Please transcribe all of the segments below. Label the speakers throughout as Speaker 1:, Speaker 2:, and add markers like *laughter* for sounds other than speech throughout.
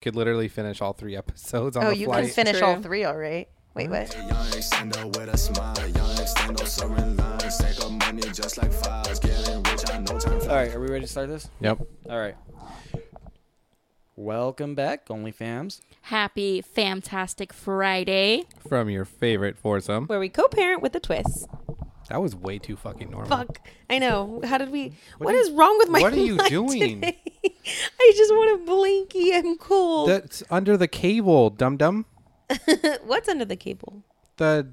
Speaker 1: Could literally finish all three episodes on
Speaker 2: Oh,
Speaker 1: the
Speaker 2: you
Speaker 1: flight.
Speaker 2: can finish all three, all right? Wait, hmm? what?
Speaker 3: Young extendo with a smile. Young extendo serving lines. Take up money just like files. Getting rich, I know time
Speaker 4: All right, are we ready to start this?
Speaker 1: Yep.
Speaker 4: All right. Welcome back, OnlyFams.
Speaker 5: Happy Fantastic Friday.
Speaker 1: From your favorite foursome.
Speaker 2: Where we co-parent with a twist.
Speaker 1: That was way too fucking normal.
Speaker 2: Fuck. I know. How did we?
Speaker 1: What
Speaker 2: what
Speaker 1: are
Speaker 2: is
Speaker 1: you-
Speaker 2: wrong with my
Speaker 1: what are you *laughs*
Speaker 2: life
Speaker 1: doing?
Speaker 2: today? *laughs* I just want a blinky. I'm cold.
Speaker 1: That's under the cable, dum dum. *laughs*
Speaker 2: What's under the cable?
Speaker 1: The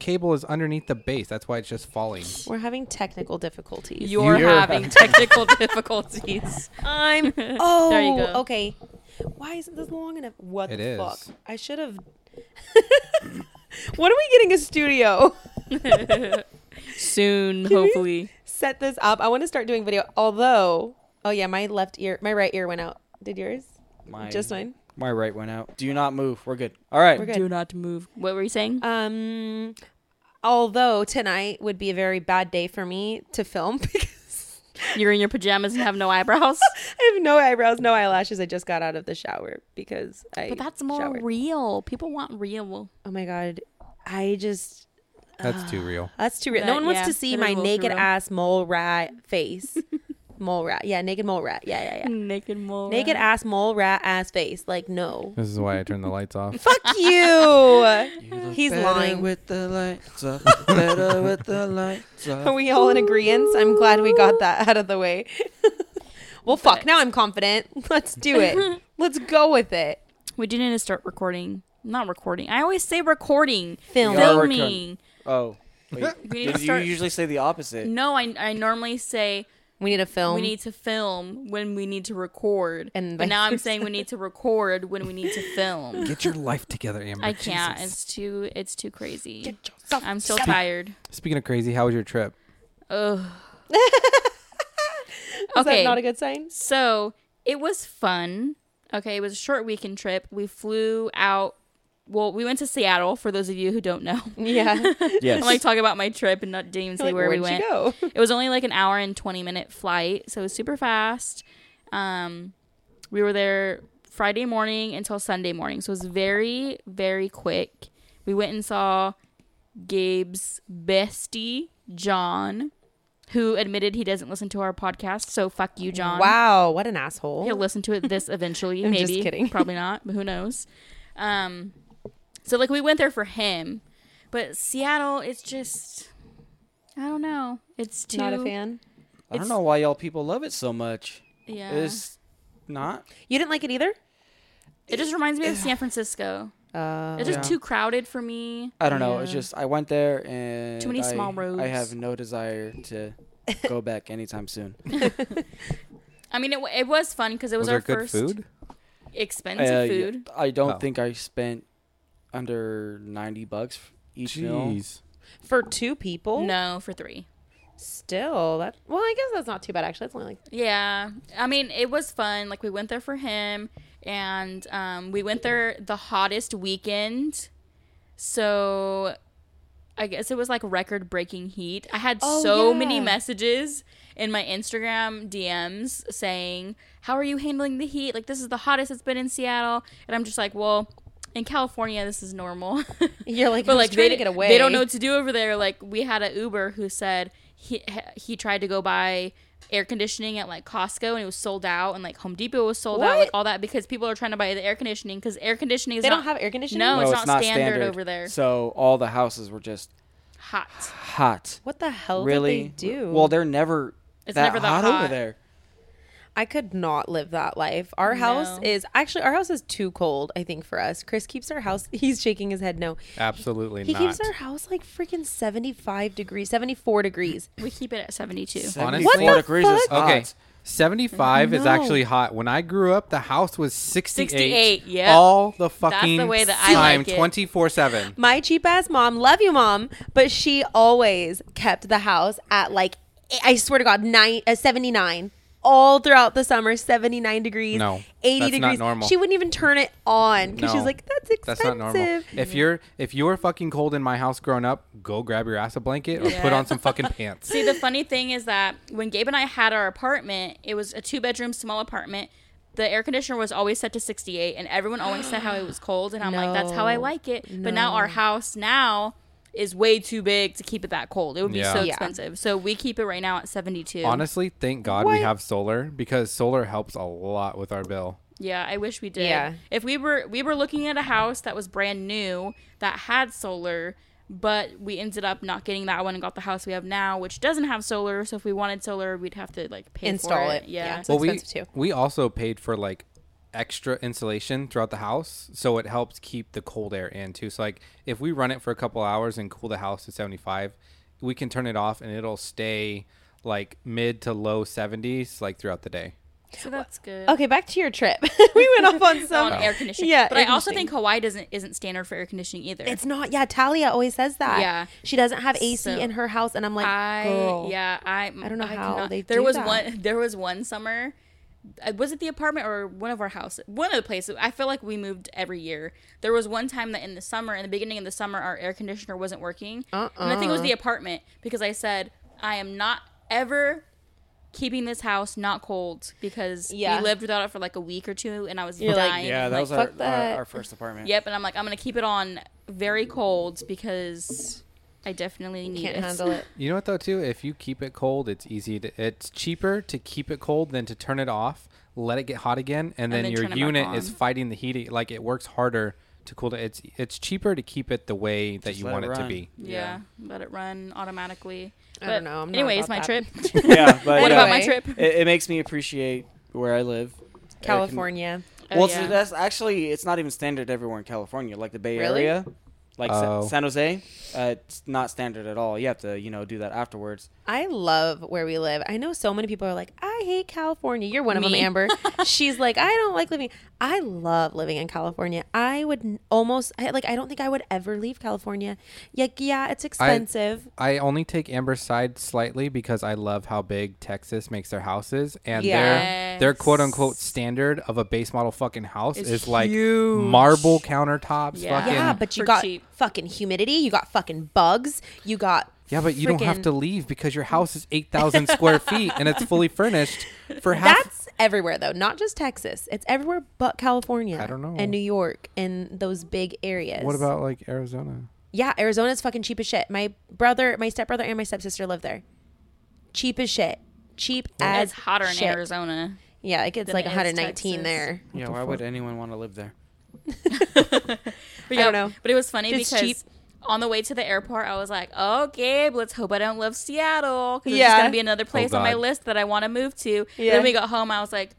Speaker 1: cable is underneath the base. That's why it's just falling.
Speaker 2: We're having technical difficulties.
Speaker 5: You're,
Speaker 4: You're
Speaker 5: having
Speaker 4: having-
Speaker 5: technical difficulties.
Speaker 2: I'm. Oh,
Speaker 5: There you oh, go.
Speaker 2: okay. Why isn't this long enough? What
Speaker 1: It
Speaker 2: the
Speaker 1: is.
Speaker 2: fuck? I should have. when are we getting a studio?
Speaker 5: Soon,
Speaker 2: Can
Speaker 5: hopefully.
Speaker 2: Set this up. I want to start doing video. Although, oh yeah, my left ear, my right ear went out. Did yours?
Speaker 4: My
Speaker 2: Just mine.
Speaker 4: My right went out. Do not move. We're good. All right.
Speaker 2: We're good.
Speaker 5: Do not move. What were you saying?
Speaker 2: Um, although tonight would be a very bad day for me to film *laughs* because
Speaker 5: You're in your pajamas and have no eyebrows. *laughs*
Speaker 2: I have no eyebrows, no eyelashes. I just got out of the shower because I.
Speaker 5: But that's more
Speaker 2: showered.
Speaker 5: real. People want real.
Speaker 2: Oh my god, I just.
Speaker 1: That's too real. *sighs*
Speaker 2: That's too real.
Speaker 5: That-
Speaker 2: no one wants
Speaker 5: yeah,
Speaker 2: to see my
Speaker 5: a little too
Speaker 2: naked
Speaker 5: real.
Speaker 2: ass mole rat face. *laughs* mole rat. Yeah, naked mole rat. Yeah, yeah, yeah.
Speaker 5: Naked mole.
Speaker 2: Naked
Speaker 5: rat.
Speaker 2: ass mole rat ass face. Like, no.
Speaker 1: This is why I turned the lights off. *laughs*
Speaker 2: Fuck you. *laughs*
Speaker 4: You look
Speaker 2: He's lying.
Speaker 4: with the lights up. better with the lights
Speaker 2: Are we all in agreement? I'm glad we got that out of the way. well, fuck. Now I'm confident. Let's do it. Let's go with it.
Speaker 5: We do need to start recording. Not recording. I always say recording.
Speaker 2: Film.
Speaker 4: We are
Speaker 5: Filming.
Speaker 4: recording. Oh. Wait.
Speaker 5: We need to
Speaker 4: Did you
Speaker 5: start.
Speaker 4: usually say the opposite?
Speaker 5: No, I, I normally say
Speaker 2: We need a film.
Speaker 5: we need to film when we need to record.
Speaker 2: And
Speaker 5: but
Speaker 2: vice
Speaker 5: now I'm saying we need to record when we need to film.
Speaker 1: Get your life together, Amber.
Speaker 5: I can't.
Speaker 1: Jesus.
Speaker 5: It's too it's too crazy. I'm so
Speaker 2: together.
Speaker 5: tired.
Speaker 1: Speaking of crazy, how was your trip?
Speaker 5: Ugh. *laughs*
Speaker 2: Is
Speaker 5: okay.
Speaker 2: that not a good sign?
Speaker 5: So it was fun. Okay, it was a short weekend trip. We flew out. Well, we went to Seattle. For those of you who don't know, *laughs*
Speaker 2: Yeah. *laughs*
Speaker 4: Yes.
Speaker 5: I'm like talking about my trip and not didn't even say
Speaker 2: like,
Speaker 5: where we went.
Speaker 2: you go?
Speaker 5: It was only like an hour and 20 minute flight, so it was super fast. Um, we were there Friday morning until Sunday morning, so it was very, very quick. We went and saw Gabe's bestie, John, who admitted he doesn't listen to our podcast. So fuck you, John.
Speaker 2: Wow, what an asshole.
Speaker 5: He'll listen to it this *laughs* eventually,
Speaker 2: I'm
Speaker 5: maybe.
Speaker 2: just kidding.
Speaker 5: Probably not, but who knows? Um, so like we went there for him, but Seattle, it's just, I don't know. It's too
Speaker 2: Not a fan.
Speaker 4: I don't know why y'all people love it so much.
Speaker 5: Yeah,
Speaker 4: It's not.
Speaker 2: You didn't like it either?
Speaker 5: it just reminds me of San Francisco.
Speaker 2: Uh,
Speaker 5: It's just
Speaker 4: Yeah.
Speaker 5: too crowded for me.
Speaker 4: I don't know. It's just I went there and
Speaker 5: Too many
Speaker 4: I-
Speaker 5: small roads.
Speaker 4: I have no desire to *laughs* go back anytime soon. *laughs*
Speaker 5: I mean, it, it was fun because it was,
Speaker 1: Was, there
Speaker 5: our
Speaker 1: good
Speaker 5: first
Speaker 1: food?
Speaker 5: expensive
Speaker 4: Uh,
Speaker 5: food.
Speaker 4: I don't
Speaker 1: Oh.
Speaker 4: think I spent under ninety bucks f- each meal.
Speaker 1: Jeez.
Speaker 2: for two people?
Speaker 5: No, for three.
Speaker 2: Still, that well, I guess that's not too bad actually. It's only like
Speaker 5: Yeah, I mean, it was fun. Like we went there for him, and um, we went there the hottest weekend. So, I guess it was like record-breaking heat. I had
Speaker 2: Oh,
Speaker 5: so many messages in my Instagram DMs saying, "How are you handling the heat? Like this is the hottest it's been in Seattle." And I'm just like, "Well." In California, this is normal. *laughs*
Speaker 2: You're like, *laughs*
Speaker 5: but like
Speaker 2: trying
Speaker 5: they
Speaker 2: to get away.
Speaker 5: They don't know what to do over there. Like we had an Uber who said he he tried to go buy air conditioning at like Costco and it was sold out, and like Home Depot was sold out, like all that because people are trying to buy the air conditioning because air conditioning is
Speaker 2: They
Speaker 5: not,
Speaker 2: don't have air conditioning.
Speaker 5: No,
Speaker 4: No,
Speaker 5: it's, not, standard, over there.
Speaker 4: So all the houses were just
Speaker 5: Hot.
Speaker 4: hot.
Speaker 2: What the hell
Speaker 4: really?
Speaker 2: did they do?
Speaker 4: Well, they're never
Speaker 5: It's
Speaker 4: that
Speaker 5: never that
Speaker 4: hot,
Speaker 5: hot.
Speaker 4: over there.
Speaker 2: I could not live that life. Our house
Speaker 5: No.
Speaker 2: is actually our house is too cold. I think for us. Chris keeps our house. *laughs* He's shaking his head. No,
Speaker 1: Absolutely
Speaker 2: he
Speaker 1: not.
Speaker 2: keeps our house like freaking seventy five degrees, seventy four degrees.
Speaker 5: We keep it at 72.
Speaker 1: Honestly-
Speaker 4: 74
Speaker 2: What the
Speaker 4: degrees is
Speaker 2: fuck?
Speaker 4: hot.
Speaker 1: Okay. 75 is actually hot. When I grew up, the house was 68.
Speaker 5: 68, yeah.
Speaker 1: All the fucking
Speaker 5: way that I
Speaker 1: time,
Speaker 5: like
Speaker 1: 24 7.
Speaker 2: My cheap ass mom, love you, mom, but she always kept the house at like I swear to God, nine uh, seventy nine. All throughout the summer, 79 degrees,
Speaker 1: No,
Speaker 2: 80
Speaker 1: that's not
Speaker 2: degrees.
Speaker 1: normal.
Speaker 2: She wouldn't even turn it on because she's like, "That's expensive."
Speaker 1: That's not normal. Mm-hmm. If you're if you were fucking cold in my house growing up, go grab your ass a blanket or put on some fucking *laughs* pants.
Speaker 5: See, the funny thing is that when Gabe and I had our apartment, it was a two bedroom small apartment. the air conditioner was always set to 68 and everyone always said how it was cold and i'm like that's how i like it but now our house now is way too big to keep it that cold it would be
Speaker 1: Yeah.
Speaker 5: so
Speaker 2: Yeah.
Speaker 5: expensive so we keep it right now at 72
Speaker 1: Honestly, thank God we have solar because solar helps a lot with our bill.
Speaker 5: yeah i wish we did
Speaker 2: Yeah.
Speaker 5: if we were we were looking at a house that was brand new that had solar but we ended up not getting that one and got the house we have now which doesn't have solar so if we wanted solar we'd have to like pay
Speaker 2: Install
Speaker 5: for
Speaker 2: it.
Speaker 5: it yeah,
Speaker 2: Yeah. It's
Speaker 1: well, we
Speaker 2: too.
Speaker 1: we also paid for like extra insulation throughout the house, so it helps keep the cold air in too. So like if we run it for a couple hours and cool the house to 75, we can turn it off and it'll stay like mid to low 70s like throughout the day.
Speaker 5: so that's good
Speaker 2: Okay, back to your trip. *laughs* we went off on *laughs* some
Speaker 5: on air conditioning.
Speaker 2: Yeah,
Speaker 5: but I also think Hawaii doesn't isn't standard for air conditioning either.
Speaker 2: It's not. Yeah, Talia always says that.
Speaker 5: Yeah.
Speaker 2: she doesn't have AC
Speaker 5: So,
Speaker 2: in her house, and I'm like,
Speaker 5: I
Speaker 2: girl.
Speaker 5: yeah I
Speaker 2: I don't know I how
Speaker 5: cannot-
Speaker 2: they
Speaker 5: there
Speaker 2: do
Speaker 5: was
Speaker 2: that.
Speaker 5: one *laughs* there was one summer. Uh, Was it the apartment or one of our houses? One of the places. I feel like we moved every year. There was one time that in the summer, in the beginning of the summer, our air conditioner wasn't working, and I think it was
Speaker 2: Uh-uh.
Speaker 5: the apartment because I said I am not ever keeping this house not cold because
Speaker 2: Yeah.
Speaker 5: we lived without it for like a week or two, and I was
Speaker 2: You're like,
Speaker 5: dying.
Speaker 4: Yeah, that
Speaker 5: like,
Speaker 4: was our,
Speaker 2: that.
Speaker 4: our, our first apartment.
Speaker 5: Yep, and I'm like, I'm gonna keep it on very cold because I definitely need
Speaker 2: can't
Speaker 5: it.
Speaker 2: handle it. *laughs*
Speaker 1: You know what though too? If you keep it cold, it's easy to it's cheaper to keep it cold than to turn it off, let it get hot again, and then,
Speaker 5: then
Speaker 1: your
Speaker 5: turn it back
Speaker 1: unit is
Speaker 5: on.
Speaker 1: fighting the heat. Like it works harder to cool it. It's it's cheaper to keep it the way that
Speaker 4: Just
Speaker 1: you
Speaker 4: let
Speaker 1: want
Speaker 4: it
Speaker 1: it, to
Speaker 4: run.
Speaker 1: be.
Speaker 5: Yeah, let it run automatically.
Speaker 2: I
Speaker 5: But
Speaker 2: don't know. I'm not
Speaker 5: anyways,
Speaker 2: about
Speaker 5: my
Speaker 2: that.
Speaker 5: trip. *laughs*
Speaker 4: yeah, but *laughs*
Speaker 5: what
Speaker 4: yeah,
Speaker 5: about my
Speaker 2: Anyway.
Speaker 5: trip?
Speaker 4: it, it makes me appreciate where I live.
Speaker 2: California.
Speaker 5: Oh,
Speaker 4: well,
Speaker 5: yeah.
Speaker 4: so that's actually it's not even standard everywhere in California. Like the Bay
Speaker 2: Really?
Speaker 4: Area, like Sa-
Speaker 1: Oh.
Speaker 4: San Jose, uh, it's not standard at all. You have to, you know, do that afterwards.
Speaker 2: I love where we live. I know so many people are like, I hate California. You're one of them, Amber. *laughs* She's like, I don't like living. I love living in California. I would almost I, like. I don't think I would ever leave California. Yeah, yeah, it's expensive.
Speaker 1: I only take Amber's side slightly because I love how big Texas makes their houses, and
Speaker 2: Yeah.
Speaker 1: their their quote unquote standard of a base model fucking house
Speaker 5: It's
Speaker 1: is like
Speaker 5: huge.
Speaker 1: marble countertops.
Speaker 5: Yeah.
Speaker 1: Fucking,
Speaker 2: yeah, but you
Speaker 5: for
Speaker 2: got
Speaker 5: cheap.
Speaker 2: fucking humidity. You got fucking bugs. You got
Speaker 1: Yeah, but you don't have to leave because your house is 8,000 *laughs* square feet and it's fully furnished for half.
Speaker 2: That's everywhere though, not just Texas. It's everywhere but California.
Speaker 1: I don't know.
Speaker 2: And New York and those big areas.
Speaker 1: What about like Arizona?
Speaker 2: Yeah, Arizona's fucking cheap as shit. My brother, my stepbrother, and my stepsister live there. Cheap as shit. Cheap as
Speaker 5: It's hotter in. Arizona.
Speaker 2: Yeah, it gets like
Speaker 5: it is
Speaker 2: 119
Speaker 5: Texas.
Speaker 2: there.
Speaker 4: Yeah, why would anyone want to live there? *laughs*
Speaker 5: But *laughs*
Speaker 2: I don't know.
Speaker 5: But it was funny
Speaker 2: It's
Speaker 5: because
Speaker 2: cheap.
Speaker 5: On the way to the airport, I was like, oh, okay, but let's hope I don't love Seattle. Because
Speaker 2: Yeah.
Speaker 5: there's going to be another oh, place on my list that I want to move to.
Speaker 2: Yeah.
Speaker 5: Then we got home. I was like,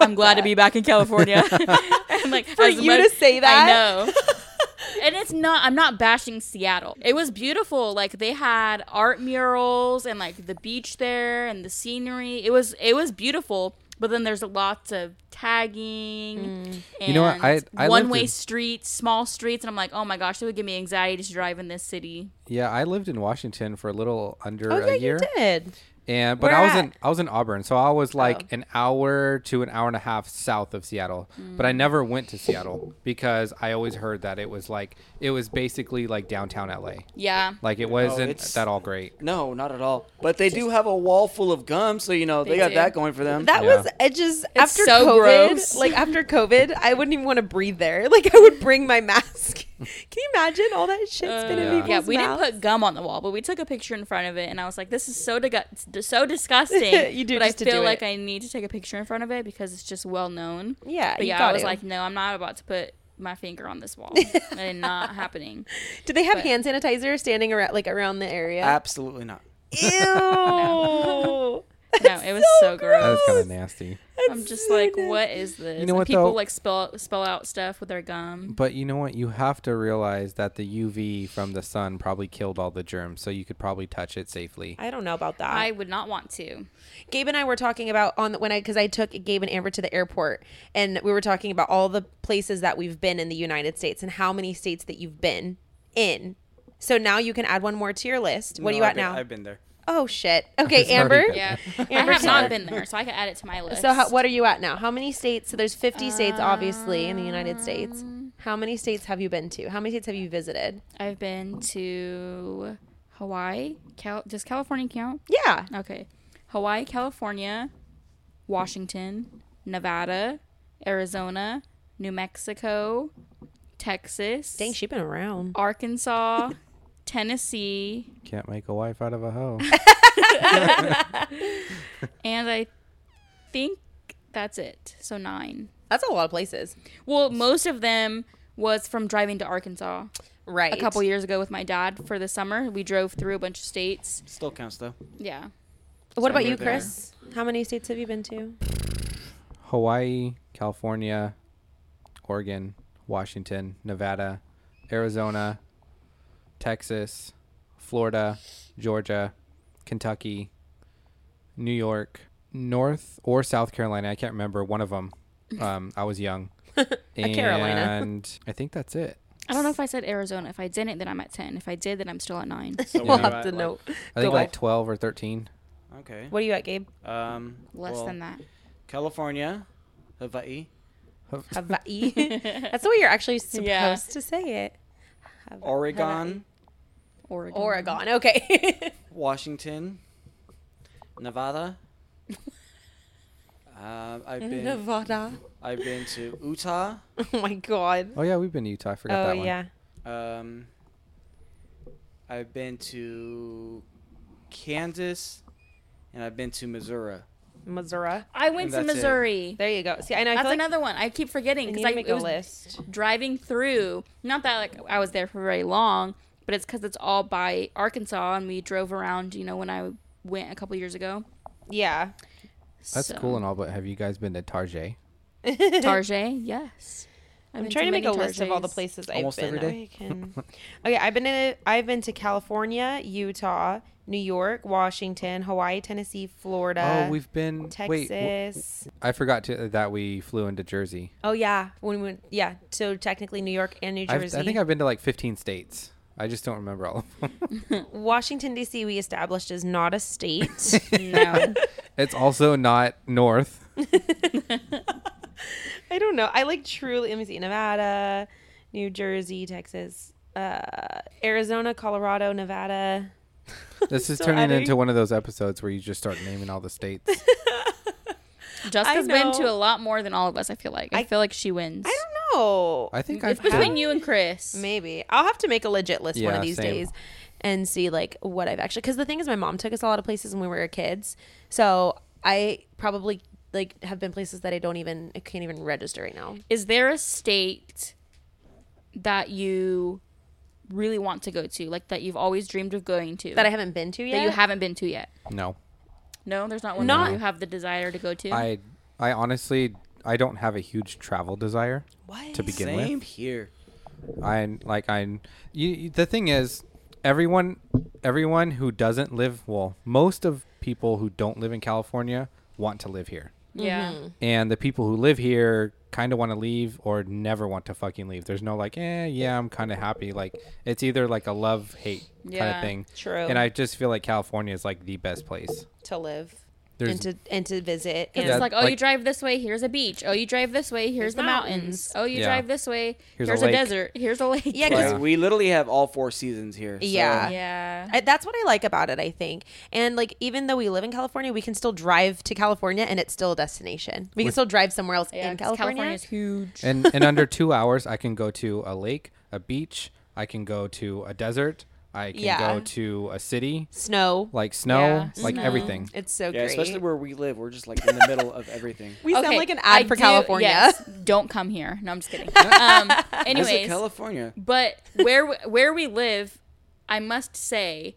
Speaker 5: I'm glad to be back in California. *laughs* *laughs* and like
Speaker 2: For
Speaker 5: as
Speaker 2: you to say that?
Speaker 5: I know. *laughs* and it's not. I'm not bashing Seattle. It was beautiful. Like they had art murals and like the beach there and the scenery. It was it was beautiful. But then there's lots of tagging and
Speaker 1: You know what? I- I
Speaker 5: one way
Speaker 1: in-
Speaker 5: streets, small streets, and I'm like, oh my gosh, it would give me anxiety to drive in this city.
Speaker 1: Yeah, I lived in Washington for a little under
Speaker 2: Oh
Speaker 1: a
Speaker 2: yeah,
Speaker 1: year.
Speaker 2: you did.
Speaker 1: And but
Speaker 2: Where
Speaker 1: I was
Speaker 2: at?
Speaker 1: in I was in Auburn, so I was like
Speaker 2: Oh.
Speaker 1: an hour to an hour and a half south of Seattle. But I never went to Seattle because I always heard that it was like it was basically like downtown LA.
Speaker 5: Yeah.
Speaker 1: Like it oh, wasn't
Speaker 4: it's-
Speaker 1: that all great.
Speaker 4: No, not at all. But they do have a wall full of gum, so you know they,
Speaker 5: They
Speaker 4: got
Speaker 5: do.
Speaker 4: that going for them.
Speaker 2: That
Speaker 1: Yeah.
Speaker 2: was it. Just after
Speaker 5: so
Speaker 2: COVID,
Speaker 5: gross.
Speaker 2: like after COVID, I wouldn't even want to breathe there. *laughs* Like I would bring my mask. Can you imagine all that shit's oh, been in
Speaker 1: Yeah.
Speaker 2: people's
Speaker 5: Yeah, we
Speaker 2: mouths?
Speaker 5: didn't put gum on the wall, but we took a picture in front of it, and I was like, "This is so digu- so *laughs* disgusting."
Speaker 2: You do
Speaker 5: but
Speaker 2: just
Speaker 5: I
Speaker 2: to
Speaker 5: feel
Speaker 2: do
Speaker 5: like
Speaker 2: it.
Speaker 5: I need to take a picture in front of it because it's just well known.
Speaker 2: Yeah,
Speaker 5: but
Speaker 2: you
Speaker 5: yeah, I was
Speaker 2: gotta.
Speaker 5: like, "No, I'm not about to put my finger on this wall. and not *laughs* happening."
Speaker 2: Did they have
Speaker 5: but-
Speaker 2: hand sanitizer standing around like around the area?
Speaker 4: Absolutely not.
Speaker 2: Ew. *laughs*
Speaker 5: No, it was so
Speaker 1: That
Speaker 5: gross.
Speaker 1: was kind of nasty.
Speaker 5: I'm just like, what is this?
Speaker 1: You know
Speaker 5: And
Speaker 1: what,
Speaker 5: People
Speaker 1: though?
Speaker 5: like spell spell out stuff with their gum.
Speaker 1: But you know what? You have to realize that the UV from the sun probably killed all the germs, so you could probably touch it safely.
Speaker 2: I don't know about that.
Speaker 5: I would not want to.
Speaker 2: Gabe and I were talking about on the, when I because I took Gabe and Amber to the airport, and we were talking about all the places that we've been in the United States and how many states that you've been in. So now you can add one more to your list. What are you
Speaker 4: I've
Speaker 2: at
Speaker 4: been-
Speaker 2: now?
Speaker 4: I've been there.
Speaker 2: Oh shit. Okay,
Speaker 1: It's
Speaker 2: Amber.
Speaker 1: been.
Speaker 5: Yeah, *laughs* I
Speaker 2: Amber
Speaker 5: have not been there, so I can add it to my list.
Speaker 2: So how, what are you at now? How many states? So there's 50 states obviously in the United States. Um, how many states have you been to? How many states have you visited?
Speaker 5: I've been to Hawaii. Cal- does California count?
Speaker 2: Yeah.
Speaker 5: Okay. Hawaii, California, Washington, Nevada, Arizona, New Mexico, Texas,
Speaker 2: Dang, she's been around.
Speaker 5: Arkansas, Tennessee,
Speaker 1: Can't make a wife out of a hoe. *laughs*
Speaker 5: and I think that's it. So nine.
Speaker 2: That's a lot of places.
Speaker 5: Well, most of them was from driving to Arkansas
Speaker 2: Right.
Speaker 5: a couple years ago with my dad for the summer. We drove through a bunch of states.
Speaker 4: Still counts though.
Speaker 5: Yeah.
Speaker 2: What about
Speaker 4: Somewhere
Speaker 2: you,
Speaker 4: there.
Speaker 2: Chris? How many states have you been to?
Speaker 1: Hawaii, California, Oregon, Washington, Nevada, Arizona, Texas, Florida, Georgia, Kentucky, New York, North or South Carolina. I can't remember one of them. *laughs* Um, I was young. *laughs* and
Speaker 2: Carolina.
Speaker 1: I think that's it.
Speaker 5: I don't know if I said Arizona. If I didn't, then I'm at 10. If I did, then I'm still at 9.
Speaker 4: So *laughs*
Speaker 2: we'll have to
Speaker 4: you at,
Speaker 2: note.
Speaker 1: I think
Speaker 2: Go.
Speaker 1: like 12 or 13.
Speaker 4: Okay.
Speaker 2: What are you at, Gabe?
Speaker 4: Um.
Speaker 5: Less
Speaker 4: well,
Speaker 5: than that.
Speaker 4: California, Hawaii,
Speaker 2: Hawaii. That's the way you're actually supposed
Speaker 5: Yeah.
Speaker 2: to say it. Hav-
Speaker 4: Oregon,
Speaker 5: Oregon.
Speaker 2: Oregon. Okay. *laughs*
Speaker 4: Washington, Nevada. Um, *laughs* I've been
Speaker 2: Nevada.
Speaker 4: I've been to Utah. *laughs*
Speaker 2: Oh my god.
Speaker 1: Oh, yeah, we've been to Utah. I forgot
Speaker 2: Oh
Speaker 1: that one.
Speaker 2: yeah.
Speaker 4: Um, I've been to Kansas, and I've been to Missouri.
Speaker 2: Missouri.
Speaker 5: I went to
Speaker 4: that's it.
Speaker 5: Missouri.
Speaker 2: There you go. See, I know. I
Speaker 5: That's
Speaker 2: feel like
Speaker 5: another one. I keep forgetting
Speaker 2: I need
Speaker 5: because
Speaker 2: to
Speaker 5: I
Speaker 2: make
Speaker 5: it
Speaker 2: a
Speaker 5: was
Speaker 2: list.
Speaker 5: driving through. Not that like I was there for very long, but it's because it's all by Arkansas, and we drove around. You know, when I went a couple years ago.
Speaker 2: Yeah.
Speaker 1: That's
Speaker 5: So-
Speaker 1: cool and all, but have you guys been to Tarjay? *laughs*
Speaker 5: Tarjay, yes. I've
Speaker 2: I'm trying to make a
Speaker 5: many
Speaker 2: list of all the
Speaker 5: Tarjays.
Speaker 2: places I've
Speaker 4: Almost
Speaker 2: been.
Speaker 4: every day?
Speaker 2: Oh, can- *laughs* okay, I've been to I've been to California, Utah, New York, Washington, Hawaii, Tennessee, Florida.
Speaker 1: oh, we've been. Wait,
Speaker 2: Texas.
Speaker 1: I forgot to, that we flew into Jersey.
Speaker 2: oh yeah, when we went, yeah. So technically, New York and New
Speaker 1: I've,
Speaker 2: Jersey.
Speaker 1: I think I've been to like 15 states. I just don't remember all of them. *laughs*
Speaker 2: Washington D.C. We established is not a state. *laughs*
Speaker 5: No. *laughs*
Speaker 1: it's also not north.
Speaker 2: I don't know. I like truly. Let me see: Nevada, New Jersey, Texas, uh, Arizona, Colorado, Nevada.
Speaker 1: This is
Speaker 2: So
Speaker 1: turning
Speaker 2: adding-
Speaker 1: into one of those episodes where you just start naming all the states.
Speaker 5: Jessica's been to a lot more than all of us. I feel like. I,
Speaker 2: I-
Speaker 5: feel like she wins.
Speaker 2: I don't know.
Speaker 1: I think
Speaker 5: It's
Speaker 1: I've
Speaker 5: between
Speaker 1: been.
Speaker 5: you and Chris.
Speaker 2: Maybe I'll have to make a legit list one of these
Speaker 1: same.
Speaker 2: days and see like what I've actually. Because the thing is, my mom took us a lot of places when we were kids, so I probably like have been places that I don't even I can't even register right now.
Speaker 5: Is there a state that you really want to go to, like that you've always dreamed of going to,
Speaker 2: That I haven't been to yet.
Speaker 5: that you haven't been to yet?
Speaker 1: No,
Speaker 5: No, there's not one
Speaker 2: Not-
Speaker 5: that you have the desire to go to.
Speaker 1: I, I honestly, I don't have a huge travel desire
Speaker 2: What?
Speaker 1: to begin
Speaker 4: Same
Speaker 1: with.
Speaker 4: here.
Speaker 1: I like I. You, you- the thing is, everyone, everyone who doesn't live well, most of people who don't live in California want to live here.
Speaker 5: Yeah.
Speaker 1: and the people who live here kind of want to leave or never want to fucking leave. There's no like, eh, yeah, I'm kind of happy. Like it's either like a love hate kind of thing.
Speaker 2: True.
Speaker 1: And I just feel like California is like the best place.
Speaker 2: to live
Speaker 1: There's
Speaker 2: and to and to visit.
Speaker 5: 'Cause
Speaker 2: And
Speaker 5: it's like, oh,
Speaker 1: like-
Speaker 5: you drive this way, here's a beach. Oh, you drive this way, here's,
Speaker 2: Here's
Speaker 5: the mountains.
Speaker 2: mountains.
Speaker 5: Oh, you
Speaker 1: Yeah.
Speaker 5: drive this way,
Speaker 1: Here's
Speaker 5: here's,
Speaker 1: a
Speaker 5: a, desert. Here's a lake.
Speaker 2: Yeah, 'cause-
Speaker 4: Like, we literally have all four seasons here. so-
Speaker 2: Yeah.
Speaker 5: yeah.
Speaker 2: I, that's what I like about it. I think, and like even though we live in California, we can still drive to California, and it's still a destination. We can still drive somewhere else
Speaker 5: Yeah,
Speaker 2: in
Speaker 5: 'cause
Speaker 2: California.
Speaker 5: California's huge.
Speaker 1: and in under *laughs* two hours, I can go to a lake, a beach. I can go to a desert. I can
Speaker 2: Yeah.
Speaker 1: go to a city,
Speaker 2: Snow.
Speaker 1: like snow,
Speaker 5: Yeah,
Speaker 1: like
Speaker 5: snow.
Speaker 1: everything.
Speaker 2: It's so
Speaker 4: Yeah,
Speaker 2: great.
Speaker 4: especially where we live. We're just like in the middle of everything. *laughs*
Speaker 2: we sound like an
Speaker 5: I
Speaker 2: ad for
Speaker 5: do-
Speaker 2: California.
Speaker 5: Yes, *laughs* don't come here. No, I'm just kidding. *laughs* Um,
Speaker 4: Visit
Speaker 5: anyways,
Speaker 4: California.
Speaker 5: but where we- where we live, I must say,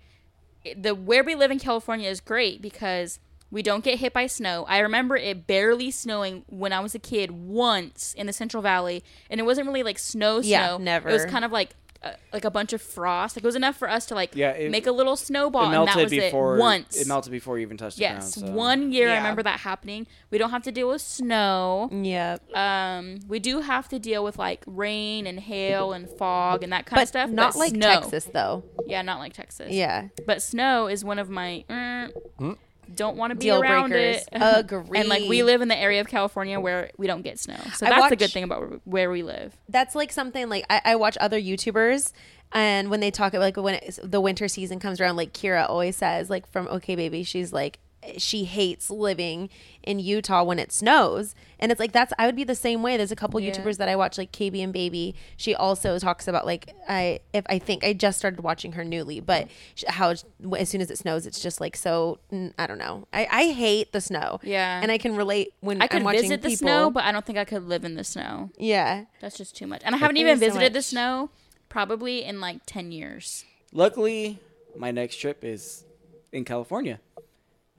Speaker 5: the where we live in California is great because we don't get hit by snow. I remember it barely snowing when I was a kid once in the Central Valley, and it wasn't really like snow.
Speaker 2: Yeah,
Speaker 5: snow.
Speaker 2: never.
Speaker 5: It was kind of like. Uh, like a bunch of frost, like it was enough for us to like
Speaker 4: Yeah, it-
Speaker 5: make a little snowball,
Speaker 4: It
Speaker 5: and
Speaker 4: melted
Speaker 5: that was
Speaker 4: before
Speaker 5: it. Once,
Speaker 4: It melted before you even touched the
Speaker 5: yes,
Speaker 4: ground. so-
Speaker 5: one year I remember that happening. We don't have to deal with snow.
Speaker 2: Yep.
Speaker 5: Um, we do have to deal with like rain and hail and fog and that kind of
Speaker 2: But
Speaker 5: stuff.
Speaker 2: not
Speaker 5: but
Speaker 2: like
Speaker 5: snow-
Speaker 2: Texas though.
Speaker 5: Yeah, not like Texas.
Speaker 2: Yeah.
Speaker 5: but snow is one of my mm, don't want to be
Speaker 2: Deal
Speaker 5: around
Speaker 2: breakers.
Speaker 5: it. *laughs*
Speaker 2: Agree.
Speaker 5: and like we live in the area of California where we don't get snow, so
Speaker 2: I
Speaker 5: that's the good thing about where- we live.
Speaker 2: That's like something like I, I watch other YouTubers and when they talk about like when it's, the winter season comes around, like Kira always says, like from OK Baby, she's like she hates living in Utah when it snows. And it's like that's I would be the same way. There's a couple
Speaker 5: Yeah.
Speaker 2: YouTubers that I watch like KB and Baby. She also talks about like I if I think I just started watching her newly, but sh- how as soon as it snows it's just like so I don't know. I I hate the snow.
Speaker 5: Yeah.
Speaker 2: And I can relate when
Speaker 5: I could
Speaker 2: am watching
Speaker 5: visit the
Speaker 2: people.
Speaker 5: snow, but I don't think I could live in the snow.
Speaker 2: yeah.
Speaker 5: That's just too much. And I haven't even
Speaker 2: is so
Speaker 5: visited the snow probably in like 10 years.
Speaker 4: Luckily, my next trip is in California.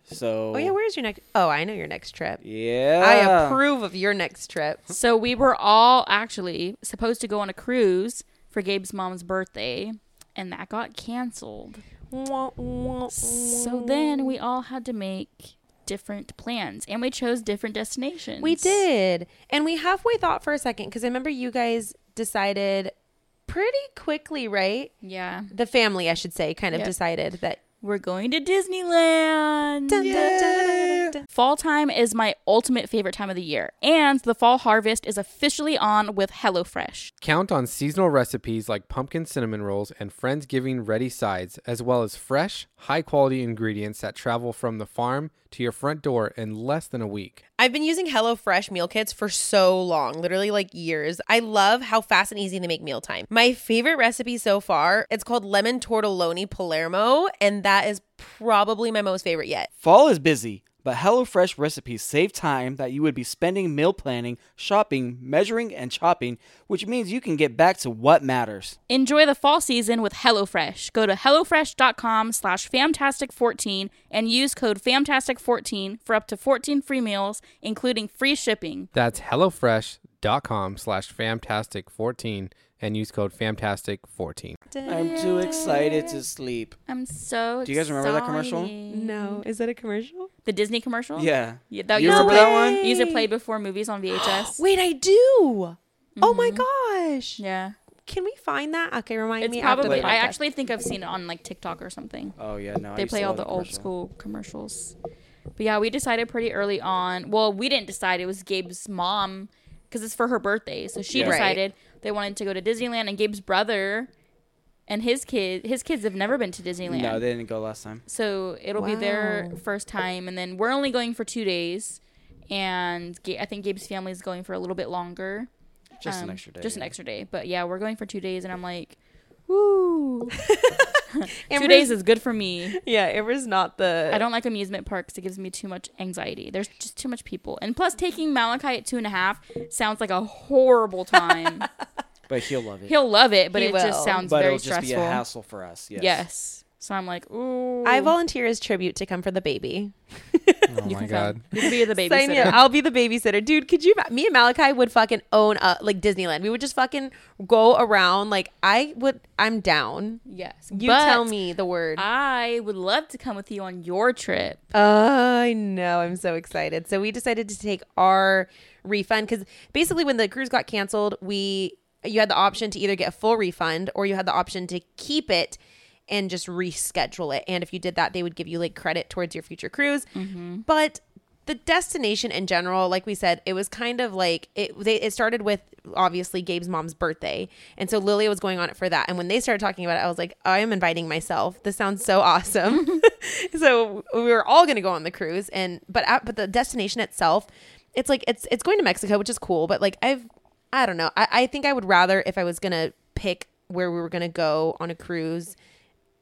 Speaker 4: So
Speaker 2: Oh yeah, where's your next? Oh, I know your next trip.
Speaker 4: yeah,
Speaker 2: I approve of your next trip. *laughs*
Speaker 5: So we were all actually supposed to go on a cruise for Gabe's mom's birthday, and that got canceled. So then we all had to make different plans, and we chose different destinations.
Speaker 2: we did, and we halfway thought for a second because I remember you guys decided pretty quickly, right?
Speaker 5: Yeah.
Speaker 2: The family, I should say, kind of
Speaker 5: Yep.
Speaker 2: decided that.
Speaker 5: We're going to Disneyland.
Speaker 2: Dun, dun, dun, dun, dun.
Speaker 5: Fall time is my ultimate favorite time of the year, and the fall harvest is officially on with HelloFresh.
Speaker 1: Count on seasonal recipes like pumpkin cinnamon rolls and Friendsgiving ready sides, as well as fresh, high quality ingredients that travel from the farm to your front door in less than a week.
Speaker 2: I've been using HelloFresh meal kits for so long, literally like years. I love how fast and easy they make mealtime. My favorite recipe so far, it's called lemon tortelloni Palermo, and that is probably my most favorite yet.
Speaker 4: Fall is busy, but HelloFresh recipes save time that you would be spending meal planning, shopping, measuring, and chopping, which means you can get back to what matters.
Speaker 5: Enjoy the fall season with HelloFresh. Go to HelloFresh.com slash Fantastic14 and use code Fantastic14 for up to 14 free meals, including free shipping.
Speaker 1: That's HelloFresh.com slash Fantastic14 and use code Fantastic14.
Speaker 4: I'm too excited to sleep.
Speaker 5: I'm so
Speaker 4: Do you guys remember that commercial?
Speaker 5: excited.
Speaker 2: No, is that a commercial?
Speaker 5: The Disney commercial?
Speaker 4: Yeah.
Speaker 5: Yeah, that
Speaker 4: You
Speaker 5: used to
Speaker 4: remember that
Speaker 5: play-
Speaker 4: one?
Speaker 5: Used to play before movies on VHS. *gasps*
Speaker 2: Wait, I do. Oh my mm-hmm. gosh.
Speaker 5: yeah.
Speaker 2: Can we find that? Okay, remind
Speaker 5: It's
Speaker 2: me after
Speaker 5: probably,
Speaker 2: the
Speaker 5: I
Speaker 2: podcast.
Speaker 5: actually think I've seen it on like TikTok or something.
Speaker 4: Oh yeah, no. I
Speaker 5: they
Speaker 4: used to
Speaker 5: play all
Speaker 4: love
Speaker 5: the old
Speaker 4: commercial.
Speaker 5: school commercials. But yeah, we decided pretty early on. Well, we didn't decide. It was Gabe's mom because it's for her birthday. So she
Speaker 4: Yeah.
Speaker 2: Right.
Speaker 5: decided they wanted to go to Disneyland, and Gabe's brother and his kid, his kids have never been to Disneyland.
Speaker 4: No, they didn't go last time.
Speaker 5: so it'll be their first time, and then we're only going for two days. And Ga- I think Gabe's family is going for a little bit longer.
Speaker 4: Just an
Speaker 5: Um,
Speaker 4: extra day.
Speaker 5: Just an extra day. But yeah, we're going for two days, and I'm like, woo. *laughs* two days is good for me.
Speaker 2: Yeah, Amber's not the.
Speaker 5: I don't like amusement parks. It gives me too much anxiety. There's just too much people. And plus, taking Malachi at two and a half sounds like a horrible time. *laughs*
Speaker 4: But he'll love it.
Speaker 5: He'll love it, but
Speaker 2: He
Speaker 5: it
Speaker 2: will.
Speaker 5: just sounds
Speaker 4: but
Speaker 5: very
Speaker 4: it'll just
Speaker 5: stressful.
Speaker 4: be a hassle for us. Yes.
Speaker 5: Yes. So I'm like, ooh.
Speaker 2: I volunteer as tribute to come for the baby. *laughs*
Speaker 1: Oh
Speaker 5: You
Speaker 1: my
Speaker 5: can
Speaker 1: God.
Speaker 5: come. You can be the
Speaker 2: Sign me up.
Speaker 5: babysitter.
Speaker 2: I'll be the babysitter, dude. Could you? Me and Malachi would fucking own uh like Disneyland. We would just fucking go around. Like I would. I'm down.
Speaker 5: Yes.
Speaker 2: You
Speaker 5: but
Speaker 2: tell me the word.
Speaker 5: I would love to come with you on your trip.
Speaker 2: I know. I'm so excited. So we decided to take our refund because basically, when the cruise got canceled, we you had the option to either get a full refund or you had the option to keep it and just reschedule it. And if you did that, they would give you like credit towards your future cruise. Mm-hmm. But the destination in general, like we said, it was kind of like it. They, it started with obviously Gabe's mom's birthday, and so Lilia was going on it for that. And when they started talking about it, I was like, I am inviting myself. This sounds so awesome. *laughs* *laughs* so we were all going to go on the cruise, and but at, but the destination itself, it's like it's it's going to Mexico, which is cool. But like I've I don't know. I, I think I would rather if I was gonna pick where we were gonna go on a cruise.